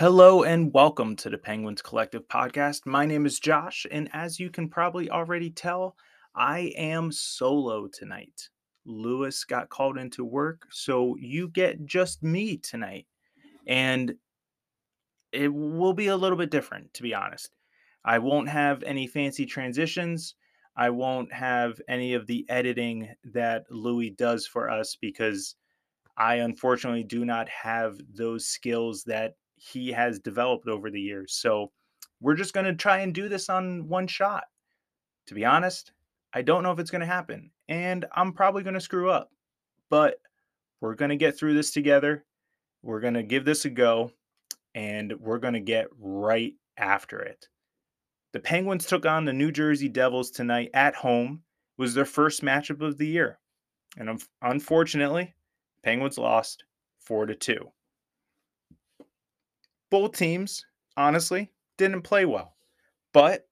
Hello and welcome to the Penguins Collective podcast. My name is Josh, and as you can probably already tell, I am solo tonight. Louis got called into work, so you get just me tonight. And it will be a little bit different, to be honest. I won't have any fancy transitions. I won't have any of the editing that Louis does for us because I unfortunately do not have those skills that he has developed over the years. So we're just going to try and do this on one shot. To be honest, I don't know if it's going to happen, and I'm probably going to screw up, but we're going to get through this together. We're going to give this a go, and we're going to get right after it. The Penguins took on the New Jersey Devils tonight at home. It was their first matchup of the year. And unfortunately, Penguins lost 4 to 2 both teams, honestly, didn't play well. But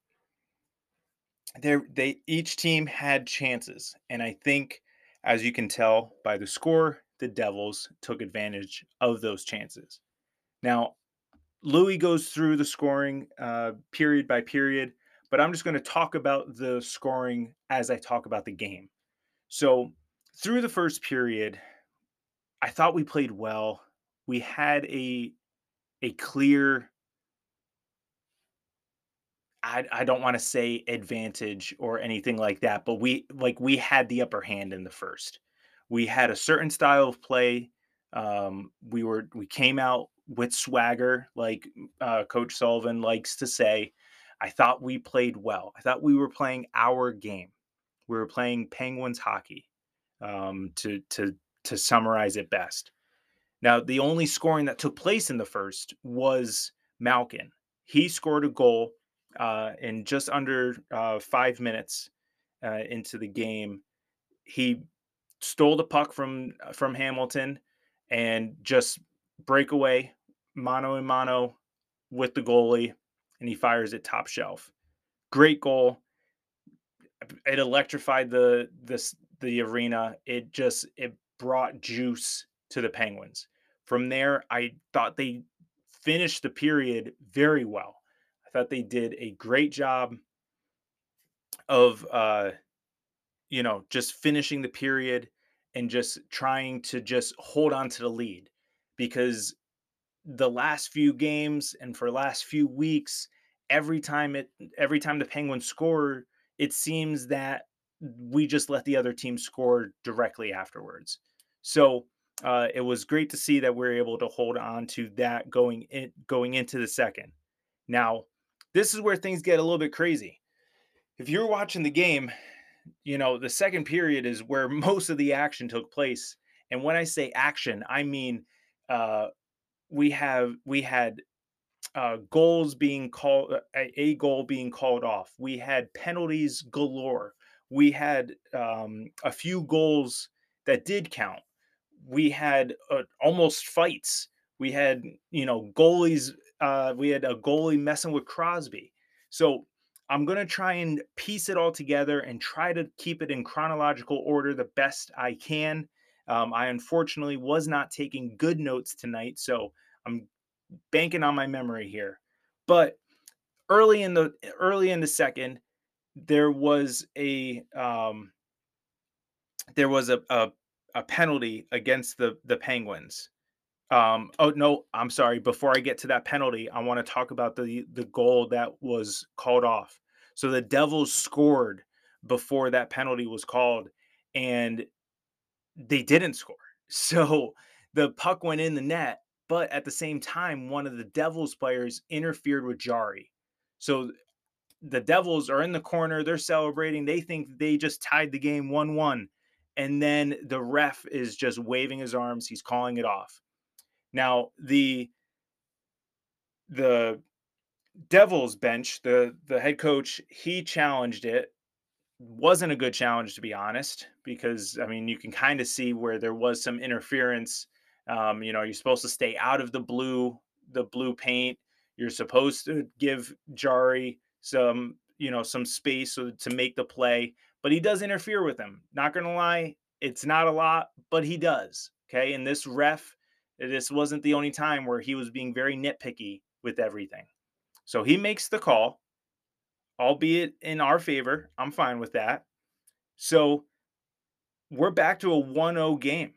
they they each team had chances. And I think as you can tell by the score, the Devils took advantage of those chances. Now, Louis goes through the scoring uh, period by period, but I'm just going to talk about the scoring as I talk about the game. So, through the first period, I thought we played well. We had a a clear I, I don't want to say advantage or anything like that, but we like we had the upper hand in the first. We had a certain style of play. Um, we were we came out with swagger, like uh, Coach Sullivan likes to say. I thought we played well. I thought we were playing our game. We were playing Penguins hockey. Um, to to to summarize it best. Now, the only scoring that took place in the first was Malkin. He scored a goal uh, in just under uh, five minutes uh, into the game. He stole the puck from uh, from Hamilton and just breakaway mano and mano with the goalie, and he fires it top shelf. Great goal. It electrified the this the arena. It just it brought juice to the Penguins. From there, I thought they finished the period very well. I thought they did a great job of, uh, you know, just finishing the period and just trying to just hold on to the lead because the last few games and for last few weeks, every time it every time the Penguins score, it seems that we just let the other team score directly afterwards. So uh, it was great to see that we are able to hold on to that going in going into the second. Now, this is where things get a little bit crazy. If you're watching the game, you know the second period is where most of the action took place. And when I say action, I mean uh, we have we had uh, goals being called uh, a, a goal being called off. We had penalties galore. We had um, a few goals that did count we had uh, almost fights. We had, you know, goalies. Uh, we had a goalie messing with Crosby. So I'm going to try and piece it all together and try to keep it in chronological order the best I can. Um, I unfortunately was not taking good notes tonight, so I'm banking on my memory here. But early in the early in the second, there was a um, there was a, a a penalty against the the Penguins. Um, oh no, I'm sorry. Before I get to that penalty, I want to talk about the the goal that was called off. So the Devils scored before that penalty was called, and they didn't score. So the puck went in the net, but at the same time, one of the Devils players interfered with Jarry. So the Devils are in the corner, they're celebrating. They think they just tied the game 1 1 and then the ref is just waving his arms he's calling it off. Now the the devils bench the the head coach he challenged it. Wasn't a good challenge to be honest because i mean you can kind of see where there was some interference. Um, you know you're supposed to stay out of the blue the blue paint. You're supposed to give Jarry some you know some space so to make the play but he does interfere with him. Not going to lie, it's not a lot, but he does. Okay. And this ref This wasn't the only time where he was being very nitpicky with everything. So he makes the call, albeit in our favor. I'm fine with that. So we're back to a 1-0 game.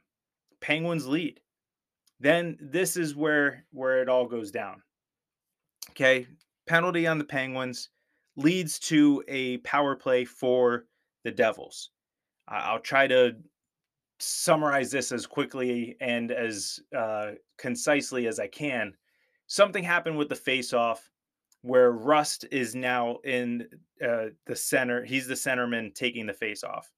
Penguins lead. Then this is where where it all goes down. Okay, penalty on the Penguins leads to a power play for the Devils. I'll try to summarize this as quickly and as uh, concisely as I can. Something happened with the face-off where Rust is now in uh, the center. He's the centerman taking the face-off.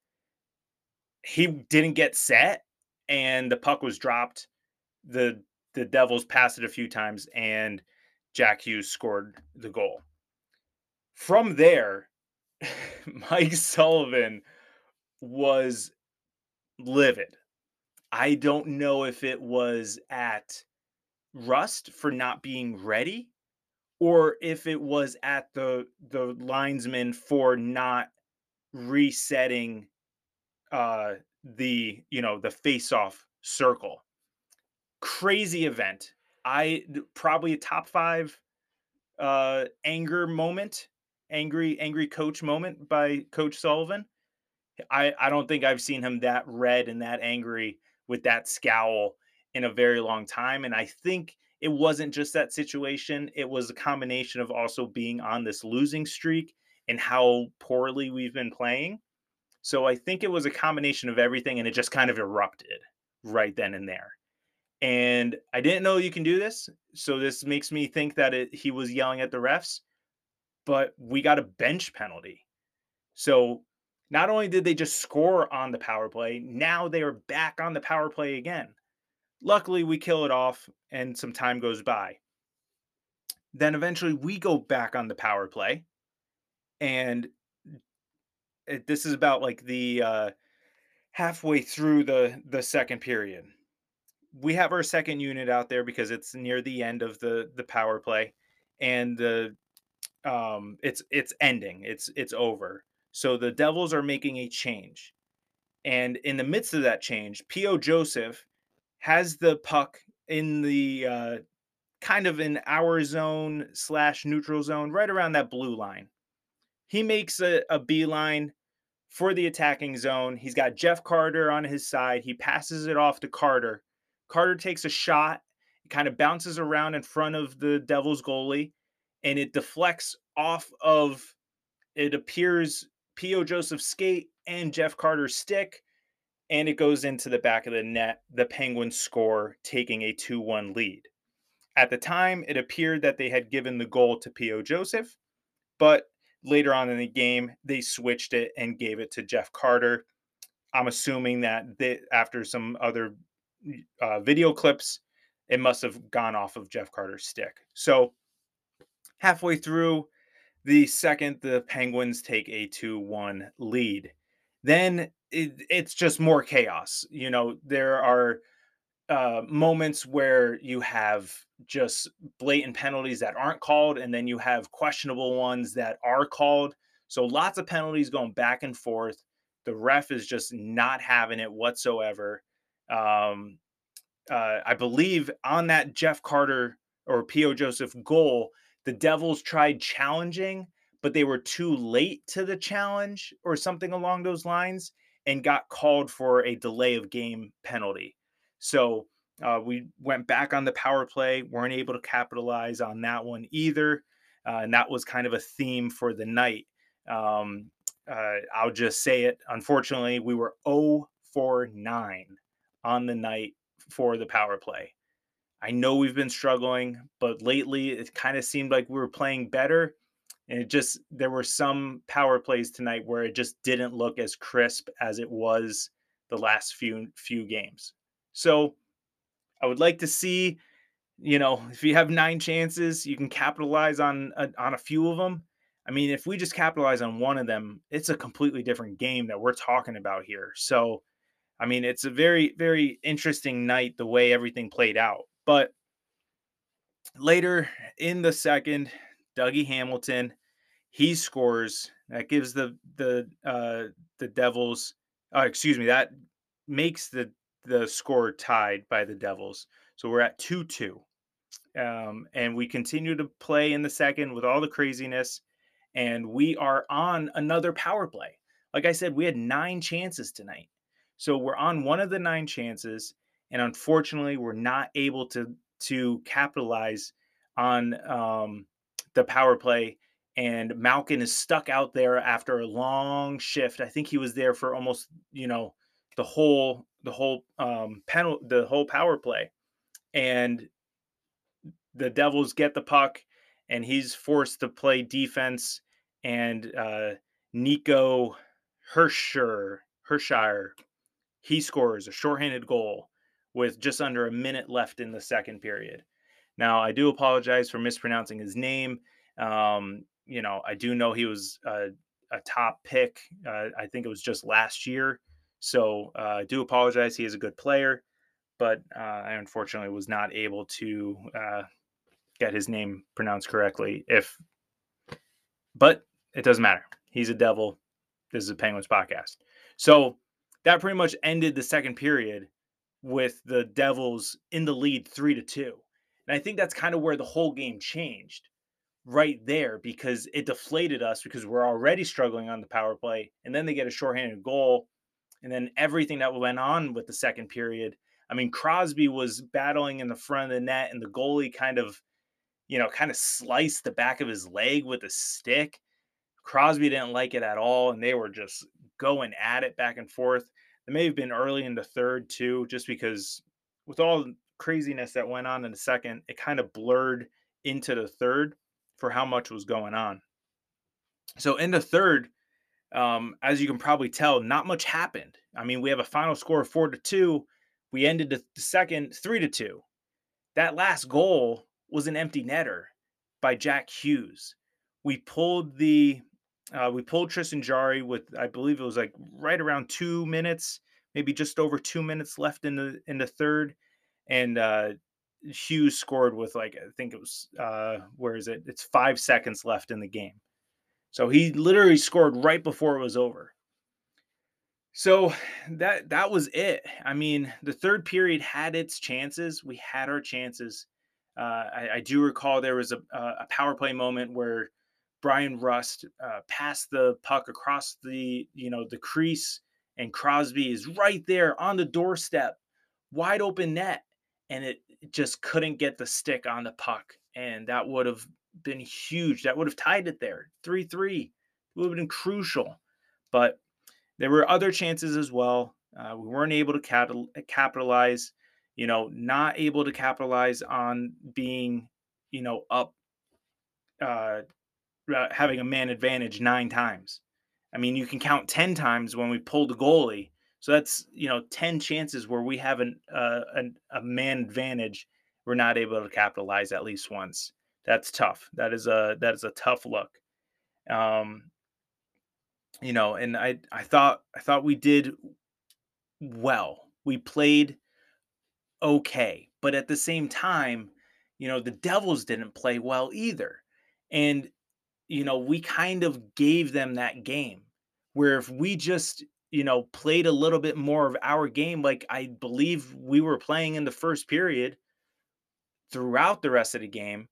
He didn't get set, and the puck was dropped. the The Devils passed it a few times, and Jack Hughes scored the goal. From there, Mike Sullivan was livid. I don't know if it was at Rust for not being ready or if it was at the the linesman for not resetting uh the you know the face off circle crazy event i probably a top 5 uh anger moment angry angry coach moment by coach sullivan I, I don't think I've seen him that red and that angry with that scowl in a very long time. And I think it wasn't just that situation, it was a combination of also being on this losing streak and how poorly we've been playing. So I think it was a combination of everything and it just kind of erupted right then and there. And I didn't know you can do this. So this makes me think that it, he was yelling at the refs, but we got a bench penalty. So not only did they just score on the power play, now they are back on the power play again. Luckily, we kill it off and some time goes by. Then eventually we go back on the power play. And it, this is about like the uh, halfway through the the second period. We have our second unit out there because it's near the end of the the power play and the um it's it's ending. It's it's over so the Devils are making a change. And in the midst of that change, P.O. Joseph has the puck in the uh, kind of in our zone slash neutral zone, right around that blue line. He makes a, a beeline for the attacking zone. He's got Jeff Carter on his side. He passes it off to Carter. Carter takes a shot. Kind of bounces around in front of the Devils goalie and it deflects off of it appears P.O. Joseph skate and Jeff Carter's stick, and it goes into the back of the net. The Penguins score, taking a 2 1 lead. At the time, it appeared that they had given the goal to P.O. Joseph, but later on in the game, they switched it and gave it to Jeff Carter. I'm assuming that they, after some other uh, video clips, it must have gone off of Jeff Carter's stick. So halfway through, the second the Penguins take a 2 1 lead. Then it, it's just more chaos. You know, there are uh, moments where you have just blatant penalties that aren't called, and then you have questionable ones that are called. So lots of penalties going back and forth. The ref is just not having it whatsoever. Um, uh, I believe on that Jeff Carter or P.O. Joseph goal, the Devils tried challenging, but they were too late to the challenge or something along those lines and got called for a delay of game penalty. So uh, we went back on the power play, weren't able to capitalize on that one either. Uh, and that was kind of a theme for the night. Um, uh, I'll just say it. Unfortunately, we were 0 for 9 on the night for the power play. I know we've been struggling, but lately it kind of seemed like we were playing better. And it just, there were some power plays tonight where it just didn't look as crisp as it was the last few few games. So I would like to see, you know, if you have nine chances, you can capitalize on a, on a few of them. I mean, if we just capitalize on one of them, it's a completely different game that we're talking about here. So, I mean, it's a very, very interesting night the way everything played out. But later in the second, Dougie Hamilton, he scores. That gives the the uh, the Devils. Uh, excuse me. That makes the the score tied by the Devils. So we're at 2 2. Um, and we continue to play in the second with all the craziness. And we are on another power play. Like I said, we had nine chances tonight. So we're on one of the nine chances. And unfortunately, we're not able to to capitalize on um, the power play. And Malkin is stuck out there after a long shift. I think he was there for almost, you know, the whole the whole um panel the whole power play. And the Devils get the puck and he's forced to play defense and uh Nico Hersher Hershire he scores a shorthanded goal with just under a minute left in the second period. Now, I do apologize for mispronouncing his name. Um, you know, I do know he was a, a top pick. Uh, I think it was just last year. So uh, I do apologize. He is a good player, but uh, I unfortunately was not able to uh, get his name pronounced correctly. If, but it doesn't matter. He's a devil. This is a Penguins podcast. So that pretty much ended the second period with the Devils in the lead three to two. And I think that's kind of where the whole game changed right there because it deflated us because we're already struggling on the power play. And then they get a shorthanded goal. And then everything that went on with the second period. I mean, Crosby was battling in the front of the net, and the goalie kind of, you know, kind of sliced the back of his leg with a stick. Crosby didn't like it at all, and they were just going at it back and forth. It may have been early in the third too, just because with all the craziness that went on in the second, it kind of blurred into the third for how much was going on. So in the third, um, as you can probably tell, not much happened. I mean, we have a final score of four to two. We ended the, second three to two. That last goal was an empty netter by Jack Hughes. We pulled the uh, we pulled Tristan Jarry with I believe it was like right around two minutes, maybe just over two minutes left in the in the third, and uh, Hughes scored with like I think it was uh, where is it? It's five seconds left in the game, so he literally scored right before it was over. So that that was it. I mean, the third period had its chances. We had our chances. Uh, I, I, do recall there was a, a power play moment where Bryan Rust uh, passed the puck across the you know the crease, and Crosby is right there on the doorstep, wide open net, and it just couldn't get the stick on the puck, and that would have been huge. That would have tied it there, three three. It Would have been crucial, but there were other chances as well. Uh, we weren't able to capital, capitalize. You know, not able to capitalize on being you know up uh, uh, having a man advantage nine times. I mean, you can count 10 times when we pulled the goalie. So that's, you know, 10 chances where we have an, uh, an, a man advantage. We're not able to capitalize at least once. That's tough. That is a, that is a tough look. Um, you know, and I, I thought, I thought we did well. We played okay. But at the same time, you know, the Devils didn't play well either. And you know, we kind of gave them that game where if we just, you know, played a little bit more of our game, like I believe we were playing in the first period throughout the rest of the game,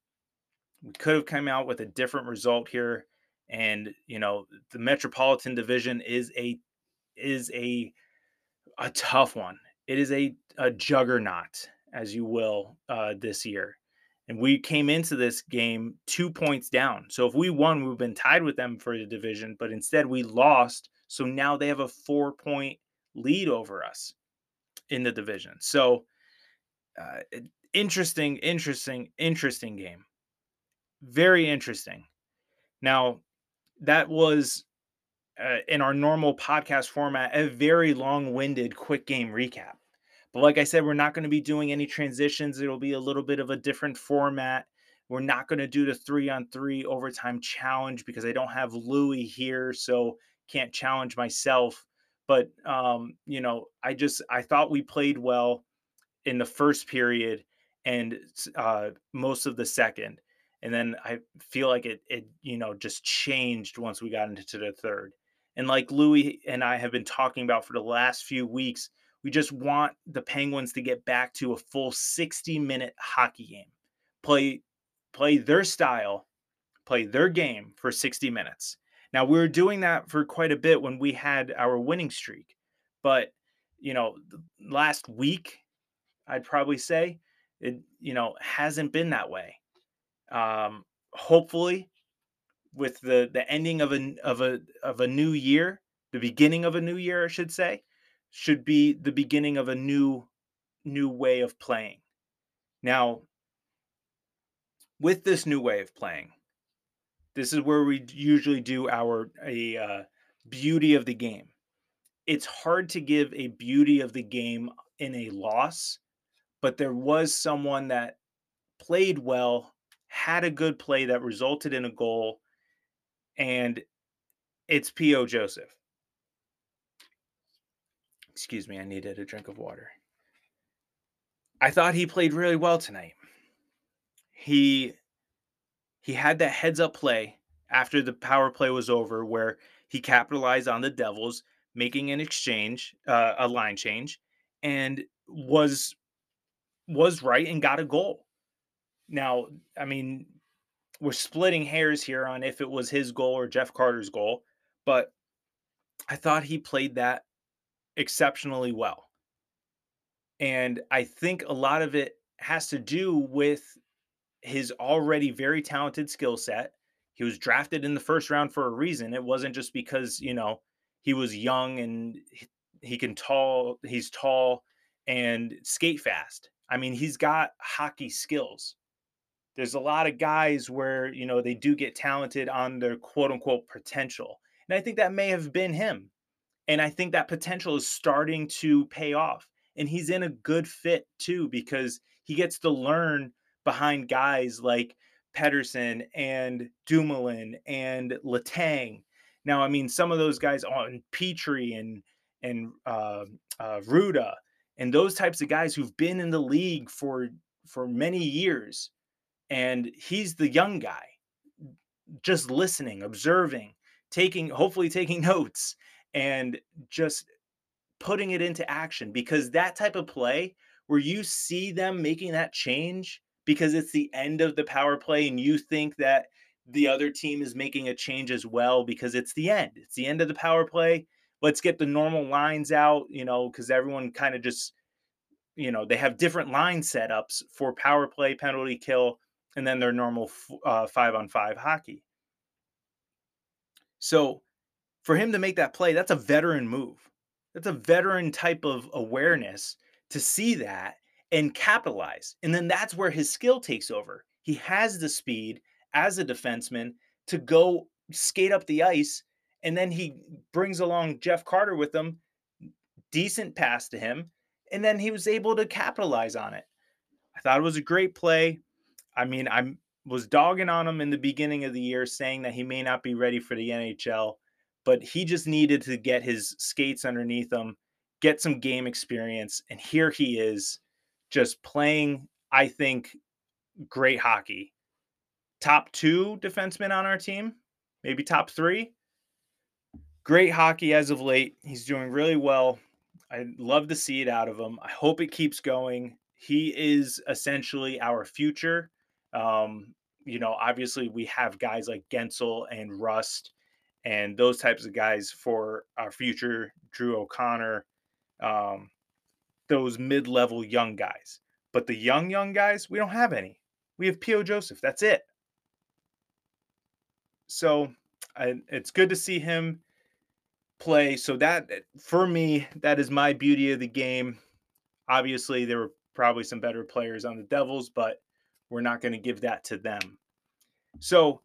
we could have come out with a different result here. And, you know, the Metropolitan Division is a is a a tough one. It is a, a juggernaut, as you will, uh, this year. And we came into this game two points down. So if we won, we've been tied with them for the division, but instead we lost. So now they have a four point lead over us in the division. So uh, interesting, interesting, interesting game. Very interesting. Now, that was uh, in our normal podcast format, a very long winded quick game recap. But like I said, we're not going to be doing any transitions. It'll be a little bit of a different format. We're not going to do the three on three overtime challenge because I don't have Louis here, so can't challenge myself. But um, you know, I just I thought we played well in the first period and uh, most of the second, and then I feel like it it you know just changed once we got into the third. And like Louis and I have been talking about for the last few weeks, We just want the Penguins to get back to a full 60 minute hockey game. Play play their style, play their game for 60 minutes. Now we were doing that for quite a bit when we had our winning streak. But, you know, last week I'd probably say it, you know, hasn't been that way. Um, hopefully with the the ending of a of a of a new year, the beginning of a new year, I should say, should be the beginning of a new new way of playing. Now, with this new way of playing, this is where we usually do our a uh, beauty of the game. It's hard to give a beauty of the game in a loss, but there was someone that played well, had a good play that resulted in a goal, and it's P.O. Joseph. Excuse me, I needed a drink of water. I thought he played really well tonight. He he had that heads up play after the power play was over where he capitalized on the Devils making an exchange, uh, a line change and was was right and got a goal. Now, I mean, we're splitting hairs here on if it was his goal or Jeff Carter's goal, but I thought he played that exceptionally well. And I think a lot of it has to do with his already very talented skill set. He was drafted in the first round for a reason. It wasn't just because, you know, he was young and he can tall, he's tall and skate fast. I mean, he's got hockey skills. There's a lot of guys where, you know, they do get talented on their quote unquote potential. And I think that may have been him. And I think that potential is starting to pay off. And he's in a good fit too, because he gets to learn behind guys like Pettersson and Dumoulin and Letang. Now, I mean, some of those guys on Petry and and uh, uh, Rutta and those types of guys who've been in the league for for many years, and he's the young guy, just listening, observing, taking, hopefully taking notes, and just putting it into action because that type of play where you see them making that change because it's the end of the power play and you think that the other team is making a change as well because it's the end. It's the end of the power play. Let's get the normal lines out, you know, because everyone kind of just, you know, they have different line setups for power play, penalty kill, and then their normal uh, five on five hockey. So for him to make that play, that's a veteran move. That's a veteran type of awareness to see that and capitalize. And then that's where his skill takes over. He has the speed as a defenseman to go skate up the ice. And then he brings along Jeff Carter with him, decent pass to him. And then he was able to capitalize on it. I thought it was a great play. I mean, I was dogging on him in the beginning of the year, saying that he may not be ready for the NHL, but he just needed to get his skates underneath him, get some game experience. And here he is just playing, I think, great hockey. Top two defensemen on our team, maybe top three. Great hockey as of late. He's doing really well. I love to see it out of him. I hope it keeps going. He is essentially our future. Um, you know, obviously we have guys like Guentzel and Rust and those types of guys for our future. Drew O'Connor, um, those mid-level young guys. But the young young guys, we don't have any. We have P.O. Joseph. That's it. So I, it's good to see him play. So that for me, that is my beauty of the game. Obviously, there were probably some better players on the Devils, but we're not going to give that to them. So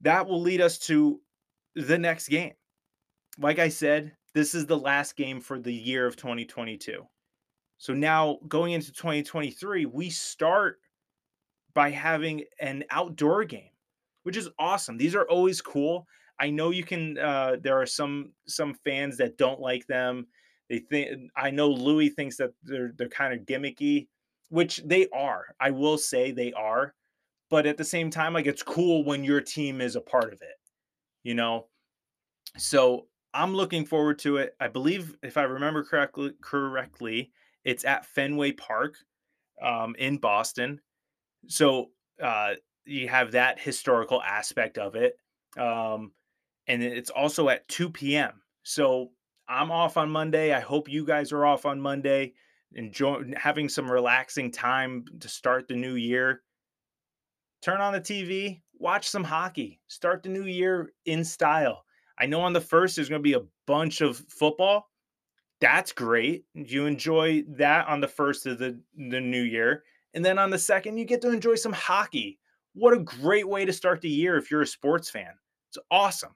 that will lead us to the next game. Like I said, this is the last game for the year of 2022. So now going into 2023, we start by having an outdoor game, which is awesome. These are always cool. I know you can uh there are some some fans that don't like them. They think I know Louis thinks that they're they're kind of gimmicky, which they are. I will say they are. But at the same time like it's cool when your team is a part of it. You know? So I'm looking forward to it. I believe, if I remember correctly, correctly, it's at Fenway Park um, in Boston. So uh, you have that historical aspect of it, um, and it's also at 2 p.m. So I'm off on Monday. I hope you guys are off on Monday. Enjoy having some relaxing time to start the new year. Turn on the TV, watch some hockey. Start the new year in style. I know on the first there's going to be a bunch of football. That's great. You enjoy that on the first of the, the new year. And then on the second, you get to enjoy some hockey. What a great way to start the year if you're a sports fan. It's awesome.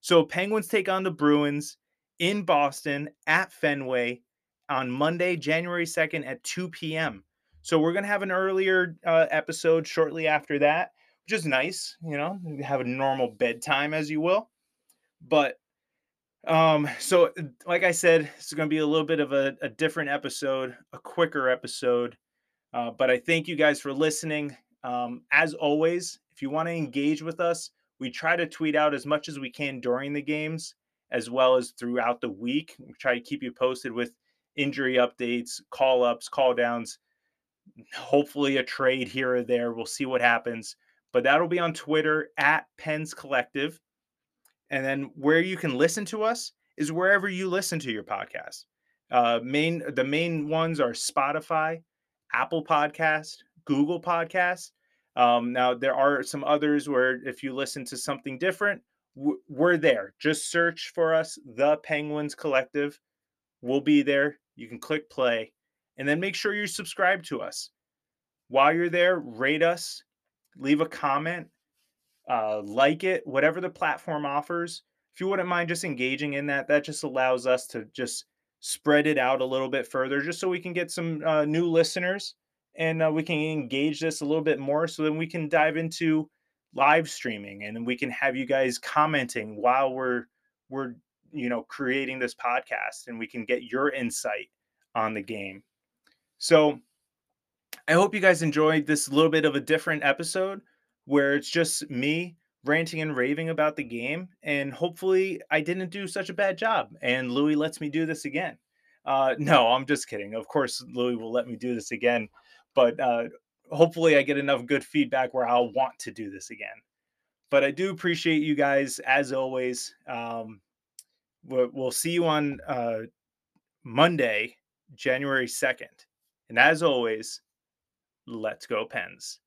So, Penguins take on the Bruins in Boston at Fenway on Monday, January 2nd at 2 p.m. So, we're going to have an earlier uh, episode shortly after that, which is nice. You know, have a normal bedtime, as you will. But um, so like I said, it's going to be a little bit of a, a different episode, a quicker episode. Uh, but I thank you guys for listening. Um, as always, if you want to engage with us, we try to tweet out as much as we can during the games, as well as throughout the week. We try to keep you posted with injury updates, call ups, call downs, hopefully a trade here or there. We'll see what happens. But that'll be on Twitter at Pens Collective. And then where you can listen to us is wherever you listen to your podcast. Uh, main the main ones are Spotify, Apple Podcast, Google Podcast. Um, now there are some others where if you listen to something different, we're there. Just search for us, the Penguins Collective. We'll be there. You can click play, and then make sure you subscribe to us. While you're there, rate us, leave a comment, uh, like it, whatever the platform offers. If you wouldn't mind just engaging in that, that just allows us to just spread it out a little bit further, just so we can get some uh, new listeners and uh, we can engage this a little bit more so then we can dive into live streaming and we can have you guys commenting while we're we're you know creating this podcast and we can get your insight on the game so i hope you guys enjoyed this little bit of a different episode where it's just me ranting and raving about the game. And hopefully, I didn't do such a bad job. And Louis lets me do this again. Uh, no, I'm just kidding. Of course, Louis will let me do this again. But uh, hopefully, I get enough good feedback where I'll want to do this again. But I do appreciate you guys as always. Um, we'll see you on uh, Monday, January 2nd. And as always, let's go, Pens.